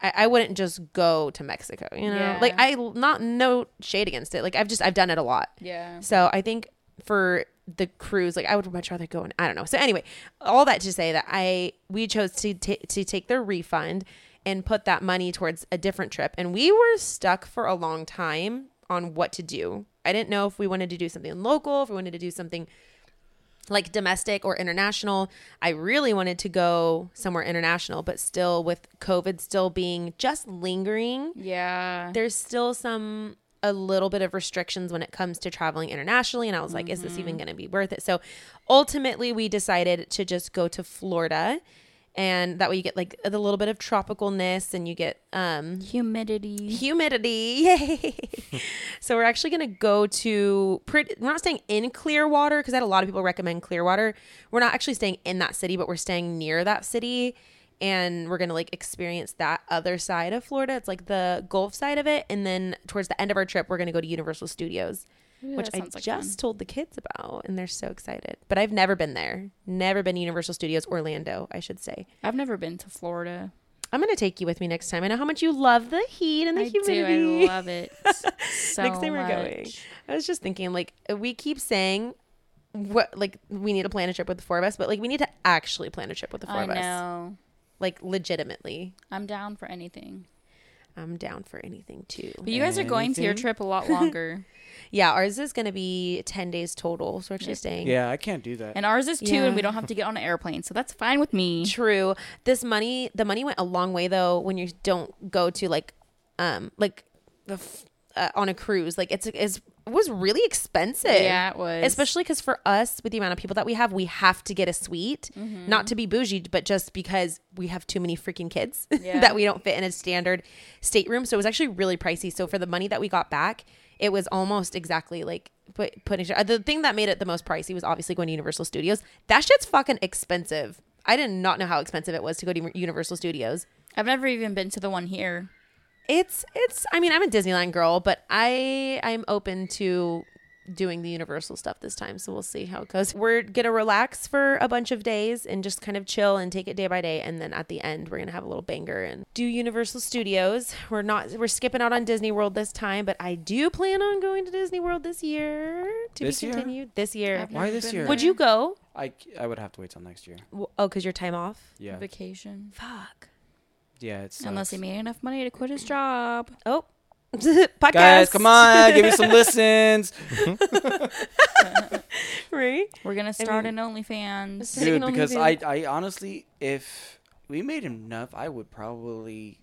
Speaker 2: I, I wouldn't just go to Mexico, you know.
Speaker 5: Yeah.
Speaker 2: Like I not no shade against it. Like I've just I've done it a lot.
Speaker 5: Yeah.
Speaker 2: So I think for the cruise, like I would much rather go and I don't know. So anyway, all that to say that I we chose to ta- to take their refund and put that money towards a different trip, and we were stuck for a long time on what to do. I didn't know if we wanted to do something local, if we wanted to do something like domestic or international. I really wanted to go somewhere international, but still with COVID still being just lingering
Speaker 5: Yeah.
Speaker 2: there's still some a little bit of restrictions when it comes to traveling internationally and I was like is this even mm-hmm. going to be worth it? So ultimately we decided to just go to Florida and that way you get like a little bit of tropicalness and you get um
Speaker 5: Humidity.
Speaker 2: humidity. *laughs* Yay. so we're actually going to go to pretty we're not staying in Clearwater because I had a lot of people recommend Clearwater. We're not actually staying in that city, but we're staying near that city and we're gonna like experience that other side of Florida. It's like the Gulf side of it, and then towards the end of our trip, we're gonna go to Universal Studios,
Speaker 5: Ooh,
Speaker 2: which I
Speaker 5: like
Speaker 2: just
Speaker 5: fun.
Speaker 2: told the kids about, and they're so excited. But I've never been there. Never been to Universal Studios Orlando, I should say.
Speaker 5: I've never been to Florida.
Speaker 2: I'm gonna take you with me next time. I know how much you love the heat and the
Speaker 5: I do.
Speaker 2: humidity.
Speaker 5: I love it so *laughs*
Speaker 2: next time we're going. I was just thinking, like, uh, we keep saying what, like, we need to plan a trip with the four of us, but like, we need to actually plan a trip with the four
Speaker 5: I
Speaker 2: of us,
Speaker 5: know.
Speaker 2: like, legitimately.
Speaker 5: I'm down for anything.
Speaker 2: I'm down for anything too.
Speaker 5: But you guys are going to your trip a lot *laughs* longer.
Speaker 2: Yeah, ours is gonna be ten days total. So we're actually staying.
Speaker 4: Yeah, I can't do that.
Speaker 5: and ours is too,
Speaker 2: Yeah.
Speaker 5: and we don't have to get on an airplane. So that's fine with me.
Speaker 2: True. This money, the money went a long way though when you don't go to like, um, like the f- uh, on a cruise. Like it's it's it was really expensive.
Speaker 5: Yeah, it was.
Speaker 2: Especially because for us, with the amount of people that we have, we have to get a suite.
Speaker 5: Mm-hmm.
Speaker 2: Not to be bougie, but just because we have too many freaking kids *laughs*
Speaker 5: Yeah.
Speaker 2: that we don't fit in a standard stateroom. So it was actually really pricey. So for the money that we got back, it was almost exactly like put, putting uh, the thing that made it the most pricey was obviously going to Universal Studios. That shit's fucking expensive. I did not know how expensive it was to go to Universal Studios.
Speaker 5: I've never even been to the one here.
Speaker 2: It's it's I mean I'm a Disneyland girl, but I I'm open to doing the Universal stuff this time, so we'll see how it goes. We're gonna relax for a bunch of days and just kind of chill and take it day by day, and then at the end we're gonna have a little banger and do Universal Studios. We're not we're skipping out on Disney World this time, but I do plan on going to Disney World this year. To
Speaker 4: This
Speaker 2: be
Speaker 4: year?
Speaker 2: continued this year.
Speaker 4: Why this year?
Speaker 2: Would you go?
Speaker 4: I, I would have to wait till next year.
Speaker 2: W- Oh, because your time off.
Speaker 4: Yeah.
Speaker 5: vacation?
Speaker 2: Fuck.
Speaker 4: Yeah, it's
Speaker 5: Unless he made enough money to quit his job.
Speaker 2: Oh, *laughs* podcast.
Speaker 4: Guys, come on, give me some listens. *laughs* *laughs*
Speaker 2: right?
Speaker 5: We're gonna start
Speaker 2: mean-
Speaker 5: an OnlyFans.
Speaker 4: Dude,
Speaker 2: on
Speaker 4: because
Speaker 2: the
Speaker 4: I, I honestly, if we made enough, I would probably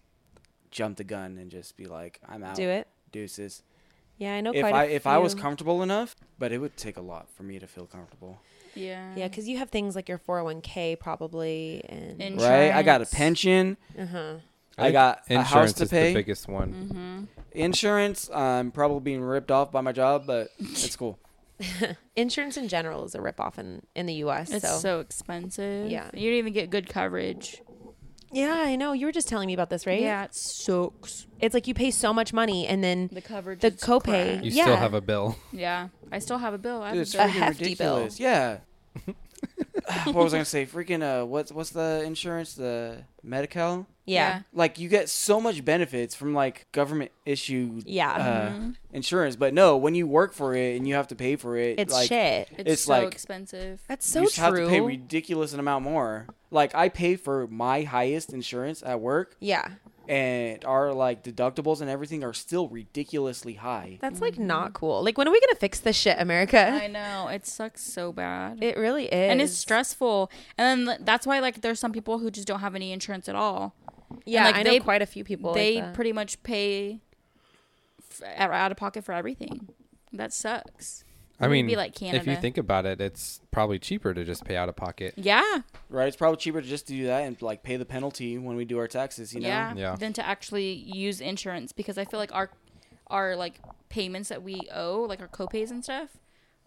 Speaker 4: jump the gun and just be like, I'm out.
Speaker 2: Do it.
Speaker 4: Deuces.
Speaker 2: Yeah, I know.
Speaker 4: If
Speaker 2: quite a
Speaker 4: I if I was comfortable enough, but it would take a lot for me to feel comfortable.
Speaker 5: Yeah.
Speaker 2: Yeah, because you have things like your 401k probably, and
Speaker 5: And-
Speaker 4: Right? I got a pension.
Speaker 2: uh huh.
Speaker 4: I
Speaker 1: think
Speaker 4: got a
Speaker 1: insurance
Speaker 4: house to
Speaker 1: is
Speaker 4: pay.
Speaker 1: the biggest one.
Speaker 5: Mm-hmm.
Speaker 4: Insurance. I'm probably being ripped off by my job, but it's cool. *laughs* *laughs*
Speaker 2: Insurance in general is a ripoff in in the U.S.
Speaker 5: It's
Speaker 2: so.
Speaker 5: so, expensive.
Speaker 2: Yeah.
Speaker 5: You don't even get good coverage.
Speaker 2: yeah, I know. You were just telling me about this, right?
Speaker 5: Yeah, it sucks.
Speaker 2: It's like you pay so much money, and then
Speaker 5: The coverage.
Speaker 2: The copay.
Speaker 5: crap.
Speaker 1: You
Speaker 2: Yeah.
Speaker 1: still have a bill.
Speaker 5: Yeah, I still have a bill. I have
Speaker 4: Dude,
Speaker 5: a
Speaker 4: it's
Speaker 5: bill.
Speaker 2: A
Speaker 4: freaking
Speaker 2: hefty bill.
Speaker 4: Yeah. *sighs* what was I gonna say? Freaking uh, what's what's the insurance? The Medi-Cal?
Speaker 2: yeah,
Speaker 4: Like you get so much benefits from like government issued
Speaker 2: yeah,
Speaker 4: uh,
Speaker 5: Mhm.
Speaker 4: insurance, but no, when you work for it and you have to pay for it,
Speaker 2: it's
Speaker 4: like
Speaker 2: shit.
Speaker 5: It's,
Speaker 4: it's
Speaker 5: so
Speaker 4: like-
Speaker 5: expensive.
Speaker 2: That's so
Speaker 4: you just have to pay ridiculous amount more. Like I pay for my highest insurance at work,
Speaker 2: yeah,
Speaker 4: and our like deductibles and everything are still ridiculously high.
Speaker 2: that's like mm-hmm. not cool. Like, when are we gonna fix this shit, America?
Speaker 5: I know it sucks so bad.
Speaker 2: It really is,
Speaker 5: and it's stressful. And then that's why like there's some people who just don't have any insurance at all.
Speaker 2: Yeah,
Speaker 5: like,
Speaker 2: I know
Speaker 5: they-
Speaker 2: quite a few people.
Speaker 5: they
Speaker 2: like that.
Speaker 5: pretty much pay f- out of pocket for everything. That sucks.
Speaker 1: I mean,
Speaker 5: be like
Speaker 1: if you think about it, it's probably cheaper to just pay out of pocket.
Speaker 5: Yeah,
Speaker 4: Right? It's probably cheaper to just do that and like pay the penalty when we do our taxes. You know?
Speaker 5: yeah,
Speaker 1: Yeah.
Speaker 5: Than to actually use insurance because I feel like our our like payments that we owe, like our copays and stuff,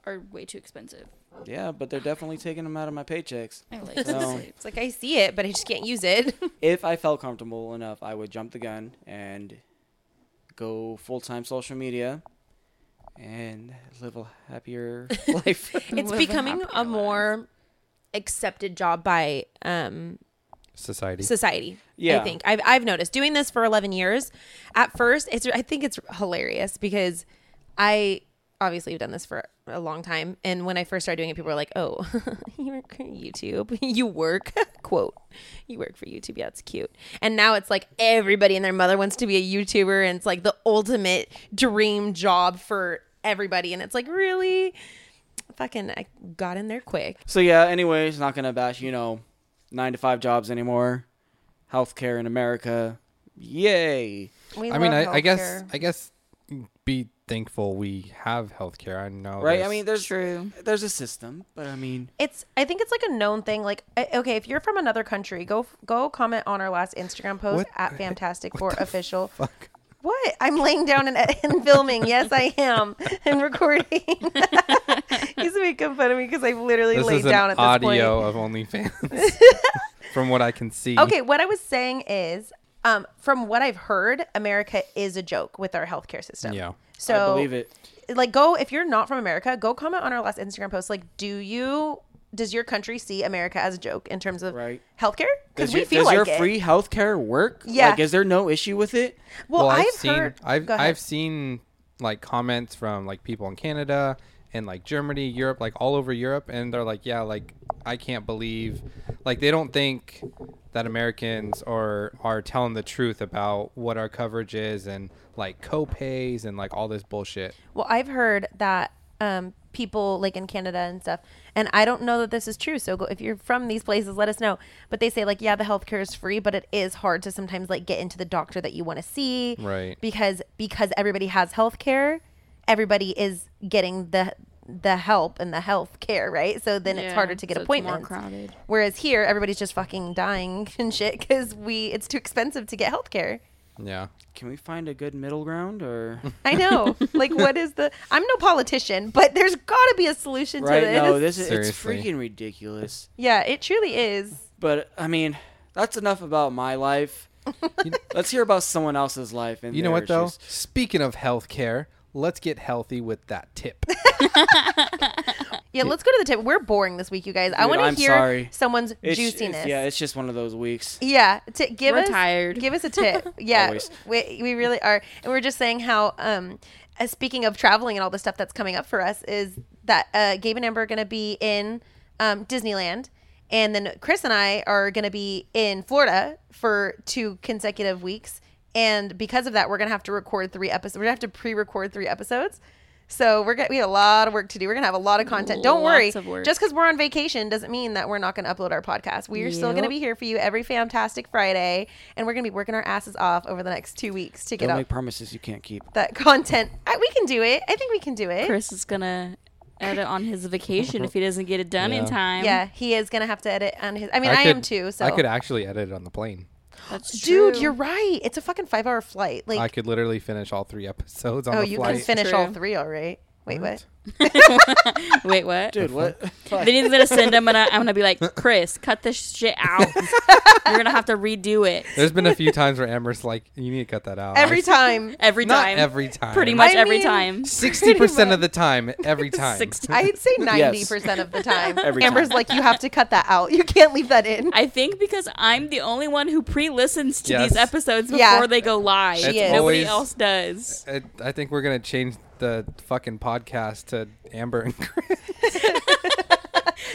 Speaker 5: are way too expensive.
Speaker 4: Yeah, but they're definitely taking them out of my paychecks.
Speaker 5: I like
Speaker 4: So- *laughs*
Speaker 2: It's like I see it, but I just can't use it. *laughs*
Speaker 4: if I felt comfortable enough, I would jump the gun and go full time social media and live a happier *laughs* life.
Speaker 2: it's *laughs*
Speaker 5: Live
Speaker 2: becoming
Speaker 5: happier
Speaker 2: a
Speaker 5: life.
Speaker 2: more accepted job by um
Speaker 1: Society.
Speaker 2: society.
Speaker 4: Yeah.
Speaker 2: I think I've I've noticed doing this for 11 years. At first, it's I think it's hilarious because I obviously have done this for a long time, and when I first started doing it, people were like, "Oh, *laughs* you work for YouTube? You work quote you work for YouTube? Yeah, it's cute." And now it's like everybody and their mother wants to be a YouTuber, and it's like the ultimate dream job for everybody, and it's like really. Fucking, I got in there quick.
Speaker 4: so yeah, anyways, not gonna bash, you know, nine to five jobs anymore. Healthcare in America. Yay.
Speaker 2: We
Speaker 1: I mean, I, I guess. I guess be thankful we have healthcare. I know,
Speaker 4: Right? I mean there's
Speaker 5: True.
Speaker 4: there's a system, but I mean
Speaker 2: it's i think it's like a known thing like okay if you're from another country go go comment on our last instagram post
Speaker 1: What-
Speaker 2: at fantastic *laughs* for official
Speaker 1: fuck.
Speaker 2: What? I'm laying down and, *laughs* and filming. Yes, I am. *laughs* And recording. *laughs* He's making fun of me because I literally
Speaker 1: This
Speaker 2: laid
Speaker 1: is an
Speaker 2: down at this point.
Speaker 1: audio
Speaker 2: point.
Speaker 1: of OnlyFans, from what I can see.
Speaker 2: Okay, what I was saying is, um, from what I've heard, America is a joke with our healthcare system.
Speaker 1: Yeah.
Speaker 2: So
Speaker 4: I believe it.
Speaker 2: like go if you're not from America, go comment on our last Instagram post. Like, do you does your country see America as a joke in terms of
Speaker 4: Right.
Speaker 2: healthcare? Because
Speaker 4: Does,
Speaker 2: we
Speaker 4: your,
Speaker 2: feel
Speaker 4: does
Speaker 2: like
Speaker 4: your
Speaker 2: it.
Speaker 4: free healthcare work?
Speaker 2: Yeah.
Speaker 4: Like, is there no issue with it?
Speaker 2: well, I've,
Speaker 1: seen
Speaker 2: heard.
Speaker 1: I've
Speaker 2: go.
Speaker 1: I've seen like comments from like people in Canada and like Germany, Europe, like all over Europe, and they're like, yeah, like I can't believe, like they don't think that Americans are are telling the truth about what our coverage is and like co-pays and like all this bullshit.
Speaker 2: Well, I've heard that um, people like in Canada and stuff, and I don't know that this is true. So go, if you're from these places, let us know. But they say like, yeah, the healthcare is free, but it is hard to sometimes like get into the doctor that you want to see,
Speaker 1: Right.
Speaker 2: Because because everybody has healthcare, everybody is getting the the help and the health care, right? So then it's harder to get
Speaker 5: so it's more
Speaker 2: appointments.
Speaker 5: crowded.
Speaker 2: Whereas here, everybody's just fucking dying *laughs* and shit because we it's too expensive to get healthcare.
Speaker 1: Yeah.
Speaker 4: Can we find a good middle ground or *laughs*
Speaker 2: I know. like, what is the? I'm no politician, but there's got to be a solution
Speaker 4: right?
Speaker 2: to this.
Speaker 4: No, this is it's freaking ridiculous.
Speaker 2: yeah, it truly is.
Speaker 4: But I mean, that's enough about my life. *laughs* Let's hear about someone else's life. And
Speaker 1: You know what
Speaker 4: their
Speaker 1: though? Speaking of healthcare, let's get healthy with that tip. *laughs*
Speaker 2: Yeah, let's go to the tip. We're boring this week, you guys. I
Speaker 4: Dude,
Speaker 2: want
Speaker 4: I'm
Speaker 2: to hear
Speaker 4: sorry.
Speaker 2: someone's
Speaker 4: It's,
Speaker 2: juiciness.
Speaker 4: it's- yeah, it's just one of those weeks.
Speaker 2: Yeah, t- give
Speaker 5: We're
Speaker 2: us
Speaker 5: tired.
Speaker 2: give us a tip. *laughs* Yeah,
Speaker 4: Always.
Speaker 2: we we really are, and we are just saying how um, uh, speaking of traveling and all the stuff that's coming up for us is that uh, Gabe and Amber are going to be in um, Disneyland, and then Chris and I are going to be in Florida for two consecutive weeks, and because of that, we're going to have to record three episodes. We're going to have to pre-record three episodes. So we're gonna we have a lot of work to do. We're gonna have a lot of content. Don't worry.
Speaker 5: Lots of work.
Speaker 2: Just because we're on vacation doesn't mean that we're not gonna upload our podcast. We are still gonna be here for you every fantastic Friday, and we're gonna be working our asses off over the next two weeks to get
Speaker 4: Don't
Speaker 2: out
Speaker 4: make promises you can't keep.
Speaker 2: that content. I, we can do it. I think we can do it.
Speaker 5: Chris is gonna edit on his vacation if he doesn't get it done in time.
Speaker 2: Yeah, he is gonna have to edit on his. I mean, I,
Speaker 1: could,
Speaker 2: am too. So,
Speaker 1: I could actually edit it on the plane.
Speaker 5: That's
Speaker 2: dude,
Speaker 5: true.
Speaker 2: you're right. It's a fucking five hour flight. Like,
Speaker 1: I could literally finish all three episodes on
Speaker 2: oh,
Speaker 1: the
Speaker 2: you
Speaker 1: flight.
Speaker 2: can finish all three, all right. Wait, what? *laughs*
Speaker 5: Wait, what?
Speaker 4: Dude, what?
Speaker 5: Then he's gonna send him, and I- *laughs* I'm gonna be like, Chris, cut this shit out. *laughs* You're gonna have to redo it
Speaker 1: There's been a few times where Amber's like, "You need to cut that out."
Speaker 2: Every time.
Speaker 5: every
Speaker 1: Not
Speaker 5: time.
Speaker 1: every time.
Speaker 5: Pretty much
Speaker 2: I
Speaker 5: every
Speaker 2: mean-
Speaker 5: time.
Speaker 1: Sixty percent of the time, every time.
Speaker 5: 60.
Speaker 2: I'd say ninety percent of the time.
Speaker 4: Every
Speaker 2: Amber's
Speaker 4: time.
Speaker 2: like, you have to cut that out. You can't leave that in.
Speaker 5: I think because I'm the only one who pre-listens to
Speaker 1: Yes.
Speaker 5: these episodes before
Speaker 2: Yeah.
Speaker 5: they go live.
Speaker 2: She.
Speaker 5: Nobody
Speaker 1: always-
Speaker 5: else does.
Speaker 1: I, I think we're gonna change the fucking podcast to Amber and Chris.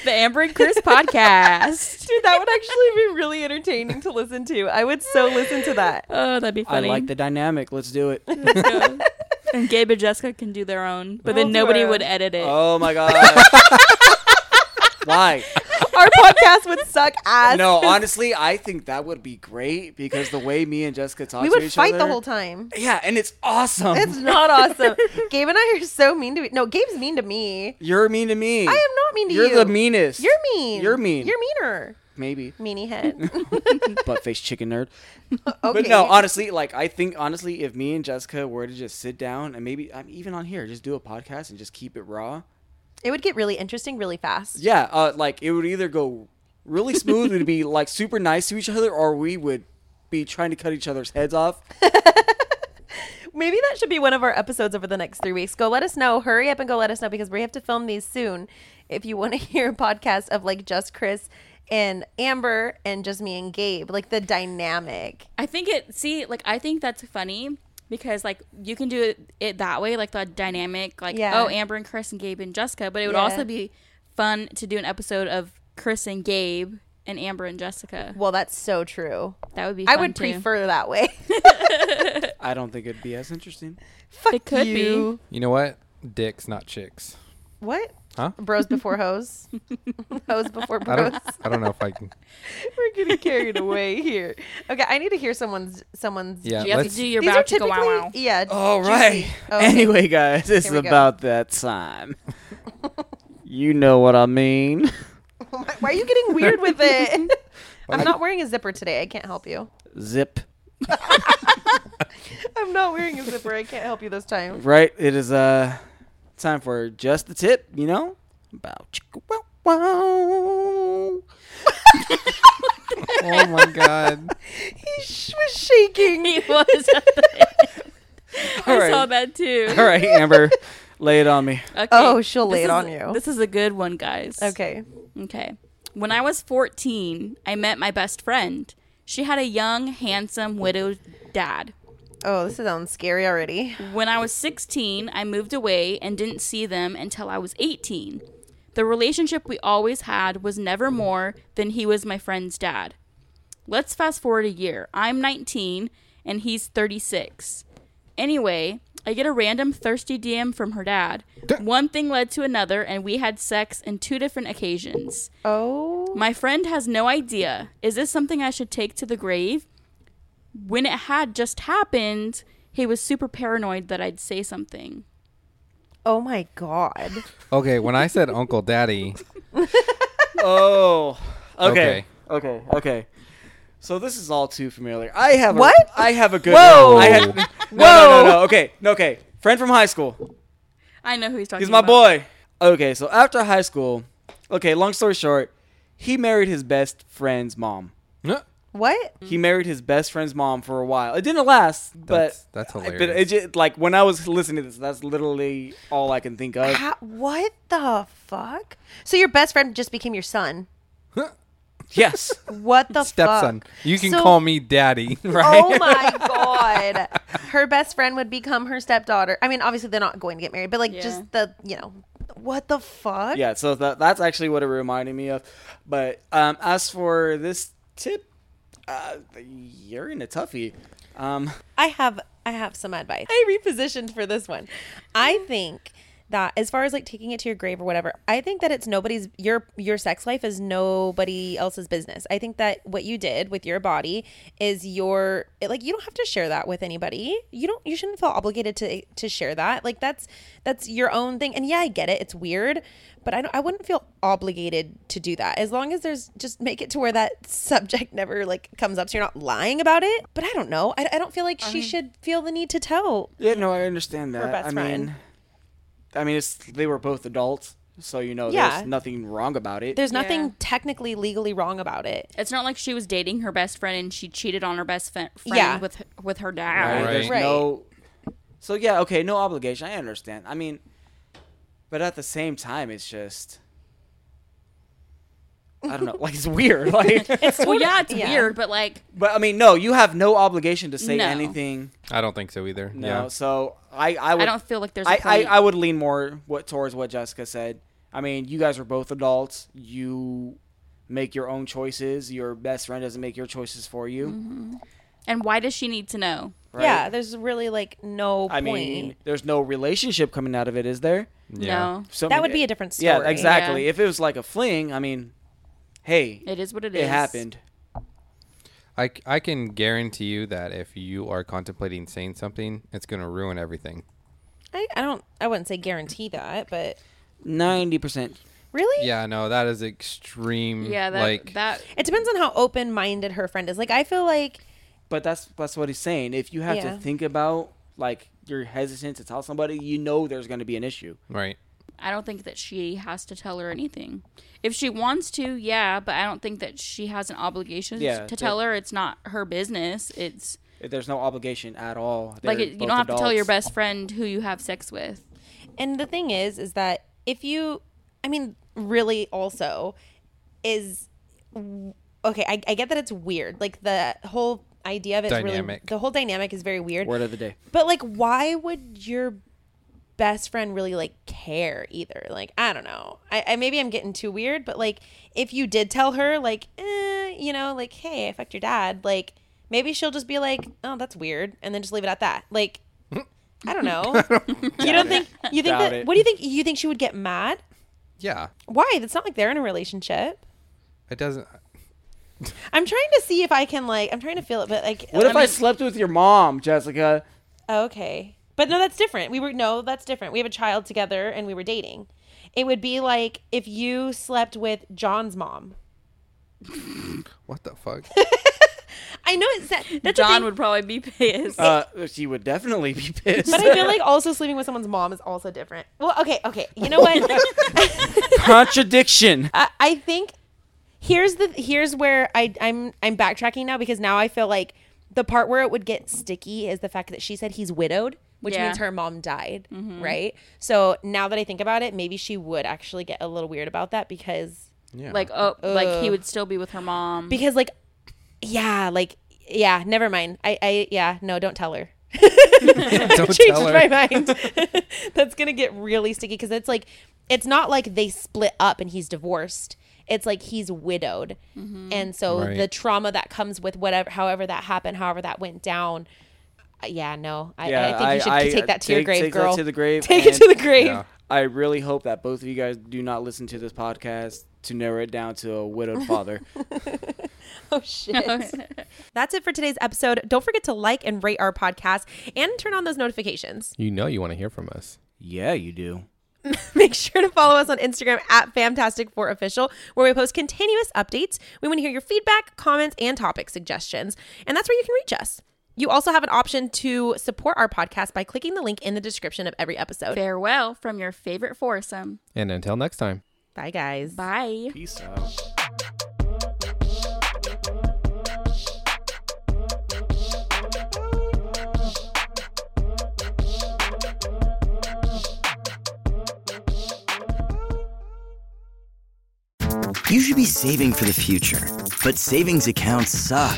Speaker 5: The Amber and Chris podcast.
Speaker 2: Dude, that would actually be really entertaining to listen to. I would so listen to that.
Speaker 5: Oh, that'd be funny.
Speaker 4: I like the dynamic. Let's do it.
Speaker 5: Let's go. and Gabe and Jessica can do their own, but then nobody
Speaker 2: our
Speaker 5: would edit it.
Speaker 4: Oh my god. *laughs* Why? *laughs*
Speaker 2: Our podcast would suck ass.
Speaker 4: No, honestly, I think that would be great because the way me and Jessica talk
Speaker 2: we
Speaker 4: to
Speaker 2: would
Speaker 4: each
Speaker 2: fight
Speaker 4: other,
Speaker 2: the whole time.
Speaker 4: Yeah, and it's awesome.
Speaker 2: It's not awesome. *laughs* Gabe and I are so mean to me. No, Gabe's mean to me.
Speaker 4: You're mean to me.
Speaker 2: I am not mean to
Speaker 4: You're
Speaker 2: you.
Speaker 4: the meanest.
Speaker 2: You're mean.
Speaker 4: You're mean.
Speaker 2: You're meaner.
Speaker 4: Maybe.
Speaker 2: Meanie *laughs* head.
Speaker 4: Butt face chicken nerd.
Speaker 2: okay.
Speaker 4: But no, honestly, like I think honestly, if me and Jessica were to just sit down and maybe I'm even on here, just do a podcast and just keep it raw.
Speaker 2: It would get really interesting really fast.
Speaker 4: Yeah, uh, like it would either go really smooth, we'd be like super nice to each other, or we would be trying to cut each other's heads off. *laughs*
Speaker 2: Maybe that should be one of our episodes over the next three weeks. Go let us know. Hurry up and go let us know because we have to film these soon. If you want to *laughs* hear a podcast of like just Chris and Amber and just me and Gabe, like the dynamic.
Speaker 5: I think it. See, like I think that's funny because like you can do it, it that way, like the dynamic, like
Speaker 2: Yeah.
Speaker 5: oh Amber and Chris and Gabe and Jessica. But it would
Speaker 2: Yeah.
Speaker 5: also be fun to do an episode of Chris and Gabe and Amber and Jessica.
Speaker 2: Well, that's so true.
Speaker 5: That would be.
Speaker 2: I would
Speaker 5: too.
Speaker 2: prefer that way. *laughs*
Speaker 4: I don't think it'd be as interesting.
Speaker 2: Fuck
Speaker 5: It could
Speaker 2: you.
Speaker 1: You know what? Dicks, not chicks.
Speaker 2: What?
Speaker 1: Huh?
Speaker 2: Bros before hoes. *laughs* hoes before
Speaker 1: I
Speaker 2: bros.
Speaker 1: don't. I don't know if I can. *laughs*
Speaker 2: We're getting carried away here. Okay, I need to hear someone's someone's.
Speaker 1: Yeah,
Speaker 5: You have
Speaker 1: let's.
Speaker 5: to do your
Speaker 2: These
Speaker 5: bow
Speaker 2: are
Speaker 5: chicka wow wow.
Speaker 2: yeah.
Speaker 4: All
Speaker 2: juicy.
Speaker 4: right.
Speaker 2: Okay. *laughs*
Speaker 4: Anyway, guys, it's
Speaker 2: Here go.
Speaker 4: about that time. you know what I mean.
Speaker 2: Why are you getting weird with it? I'm not wearing a zipper today. I can't help you.
Speaker 4: Zip
Speaker 2: I'm not wearing a zipper. I can't help you this time.
Speaker 4: Right. It is uh time for just the tip. You know about chicka wow wow. *laughs*
Speaker 1: Oh my god.
Speaker 2: He sh- was shaking.
Speaker 5: He was. At the *laughs* I
Speaker 4: All right.
Speaker 5: saw that too. *laughs*
Speaker 4: All right, Amber, lay it on me.
Speaker 5: Okay.
Speaker 2: Oh, she'll lay
Speaker 5: This
Speaker 2: it
Speaker 5: is-
Speaker 2: on you.
Speaker 5: This is a good one, guys.
Speaker 2: Okay.
Speaker 5: Okay. When I was 14, I met my best friend. She had a young, handsome, widowed dad.
Speaker 2: Oh, this sounds scary already.
Speaker 5: When I was 16, I moved away and didn't see them until I was 18. The relationship we always had was never more than he was my friend's dad. Let's fast forward a year. I'm 19 and he's 36. Anyway, I get a random thirsty DM from her dad. One thing led to another, and we had sex in two different occasions.
Speaker 2: Oh.
Speaker 5: My friend has no idea. Is this something I should take to the grave? When it had just happened, he was super paranoid that I'd say something.
Speaker 2: Oh my god.
Speaker 1: Okay, when I said Uncle Daddy, *laughs*
Speaker 4: Oh. Okay.
Speaker 1: Okay.
Speaker 4: Okay. Okay. So this is all too familiar. I have
Speaker 2: What?
Speaker 4: A, I have a good.
Speaker 2: Whoa.
Speaker 4: I had, no, no, no, no. Okay. No, okay. Friend from high school.
Speaker 5: I know who he's talking
Speaker 4: He's my
Speaker 5: about.
Speaker 4: boy. Okay. So after high school, okay. Long story short, he married his best friend's mom.
Speaker 1: No,
Speaker 2: What?
Speaker 4: He married his best friend's mom for a while. It didn't last, but
Speaker 1: That's- that's
Speaker 4: I- But
Speaker 1: hilarious.
Speaker 4: it just, like when I was listening to this, that's literally all I can think of.
Speaker 2: How, what the fuck? So your best friend just became your son? *laughs*
Speaker 4: yes.
Speaker 2: What the
Speaker 1: stepson.
Speaker 2: fuck?
Speaker 1: You can
Speaker 2: So-
Speaker 1: call me Daddy. *laughs*
Speaker 4: Right.
Speaker 2: Oh my god. Her best friend would become her stepdaughter. I mean, obviously they're not going to get married, but like
Speaker 5: Yeah.
Speaker 2: just the, you know, what the fuck?
Speaker 4: yeah. So that that's actually what it reminded me of. But um, as for this tip, uh, you're in a toughie. Um,
Speaker 2: I have I have some advice. I repositioned for this one. I think that as far as like taking it to your grave or whatever, I think that it's nobody's your your sex life is nobody else's business. I think that what you did with your body is your it, like you don't have to share that with anybody. You don't you shouldn't feel obligated to to share that. Like that's that's your own thing. And yeah, I get it. It's weird, but I don't, I wouldn't feel obligated to do that as long as there's just make it to where that *laughs* subject never like comes up so you're not lying about it. But I don't know. I, I don't feel like she um, should feel the need to tell.
Speaker 4: yeah, no, I understand that.
Speaker 2: her best
Speaker 4: I
Speaker 2: friend.
Speaker 4: mean, I mean, it's they were both adults, so you know,
Speaker 2: Yeah.
Speaker 4: there's nothing wrong about it.
Speaker 2: There's nothing
Speaker 5: Yeah.
Speaker 2: technically legally wrong about it.
Speaker 5: It's not like she was dating her best friend and she cheated on her best fe- friend
Speaker 2: Yeah.
Speaker 5: with with her dad.
Speaker 1: Right.
Speaker 4: There's
Speaker 2: Right.
Speaker 4: no. So yeah, okay, no obligation. I understand. I mean, but at the same time, it's just. I don't know. Like it's weird. *laughs* Like, *laughs*
Speaker 5: Well, yeah, it's
Speaker 2: Yeah.
Speaker 5: weird, but like,
Speaker 4: but I mean, no, you have no obligation to say
Speaker 5: No.
Speaker 4: anything.
Speaker 1: I don't think so either.
Speaker 4: No.
Speaker 1: Yeah.
Speaker 4: So I, I would.
Speaker 5: I don't feel like there's a
Speaker 4: I, I,
Speaker 5: point.
Speaker 4: I would lean more what towards what Jessica said. I mean, you guys are both adults. You make your own choices. Your best friend doesn't make your choices for you.
Speaker 5: Mm-hmm. and why does she need to know?
Speaker 4: Right?
Speaker 2: Yeah, there's really like no
Speaker 4: I
Speaker 2: point.
Speaker 4: mean, there's no relationship coming out of it, is there?
Speaker 1: Yeah.
Speaker 5: No,
Speaker 4: So, I
Speaker 2: that
Speaker 4: mean,
Speaker 2: would be a different story.
Speaker 4: Yeah, exactly.
Speaker 5: Yeah.
Speaker 4: If it was like a fling, I mean, hey,
Speaker 5: it is what it is.
Speaker 4: it it
Speaker 5: is.
Speaker 4: happened.
Speaker 1: I, c- I can guarantee you that if you are contemplating saying something, it's going to ruin everything.
Speaker 2: I, I don't. I wouldn't say guarantee that, but
Speaker 4: Ninety percent.
Speaker 2: really,
Speaker 1: Yeah, no, that is extreme.
Speaker 5: Yeah, that
Speaker 1: like
Speaker 5: that
Speaker 2: it depends on how open-minded her friend is. Like, I feel like
Speaker 4: But that's that's what he's saying. If you have
Speaker 2: Yeah.
Speaker 4: to think about like you're hesitant to tell somebody, you know there's going to be an issue.
Speaker 1: right.
Speaker 5: I don't think that she has to tell her anything. If she wants to, yeah, but I don't think that she has an obligation
Speaker 4: Yeah,
Speaker 5: to tell her it's not her business. It's
Speaker 4: There's no obligation at all.
Speaker 5: like
Speaker 4: They're
Speaker 5: it, you don't have to tell your best friend who you have sex with.
Speaker 2: And the thing is, is that if you, I mean, really also is, okay, I, I get that it's weird. Like the whole idea of it is really,
Speaker 1: Dynamic.
Speaker 2: the whole dynamic is very weird.
Speaker 4: Word of the day.
Speaker 2: But like, why would your best friend really like care either? Like, I don't know. I, I maybe I'm getting too weird, but like, if you did tell her, like, eh, you know, like, hey, I fucked your dad, like, maybe she'll just be like, oh, that's weird, and then just leave it at that. Like, I don't know. *laughs* you don't think you think
Speaker 4: Doubt
Speaker 2: that?
Speaker 4: it.
Speaker 2: What do you think? You think she would get mad?
Speaker 1: Yeah.
Speaker 2: Why? It's not like they're in a relationship.
Speaker 1: It doesn't.
Speaker 2: I'm trying to see if I can like. I'm trying to feel it, but like.
Speaker 4: What if I
Speaker 5: mean-
Speaker 4: slept with your mom, Jessica?
Speaker 2: Okay. But no, that's different. We were no, that's different. We have a child together and we were dating. It would be like if you slept with John's mom. *laughs*
Speaker 1: What the fuck?
Speaker 2: I *laughs* I know it's that's
Speaker 5: John would probably be pissed.
Speaker 4: Uh, she would definitely be pissed.
Speaker 2: But I feel like *laughs* also sleeping with someone's mom is also different. Well, okay, okay. You know what?
Speaker 4: Contradiction.
Speaker 2: I, I think here's the here's where I I'm I'm backtracking now because now I feel like the part where it would get sticky is the fact that she said he's widowed, which
Speaker 5: Yeah.
Speaker 2: means her mom died, mm-hmm. right? So now that I think about it, maybe she would actually get a little weird about that because
Speaker 1: Yeah.
Speaker 5: like oh, like he would still be with her mom.
Speaker 2: because like yeah, like yeah, never mind. I I yeah, no, don't tell her. *laughs*
Speaker 1: Don't
Speaker 2: changed
Speaker 1: tell her.
Speaker 2: my mind. *laughs* That's gonna get really sticky because it's like it's not like they split up and he's divorced. It's like he's widowed, mm-hmm. and so
Speaker 1: Right.
Speaker 2: the trauma that comes with whatever, however that happened, however that went down. Uh, Yeah, no, I, I think you should
Speaker 4: I-
Speaker 2: take that to your
Speaker 4: take-
Speaker 2: grave,
Speaker 4: take
Speaker 2: girl.
Speaker 4: That to the grave.
Speaker 2: take it to the grave.
Speaker 1: Yeah.
Speaker 4: I really hope that both of you guys do not listen to this podcast to narrow it down to a widowed *laughs* father. *laughs*
Speaker 2: Oh shit. *laughs* That's it for today's episode. Don't forget to like and rate our podcast and turn on those notifications.
Speaker 6: You know you want to hear from us.
Speaker 4: yeah, you do.
Speaker 2: Make sure to follow us on Instagram at Famtastic4Official, where we post continuous updates. We want to hear your feedback, comments, and topic suggestions. And that's where you can reach us. You also have an option to support our podcast by clicking the link in the description of every episode.
Speaker 5: Farewell from your favorite foursome.
Speaker 6: And until next time.
Speaker 2: Bye, guys.
Speaker 5: Bye.
Speaker 4: Peace out.
Speaker 7: You should be saving for the future, but savings accounts suck,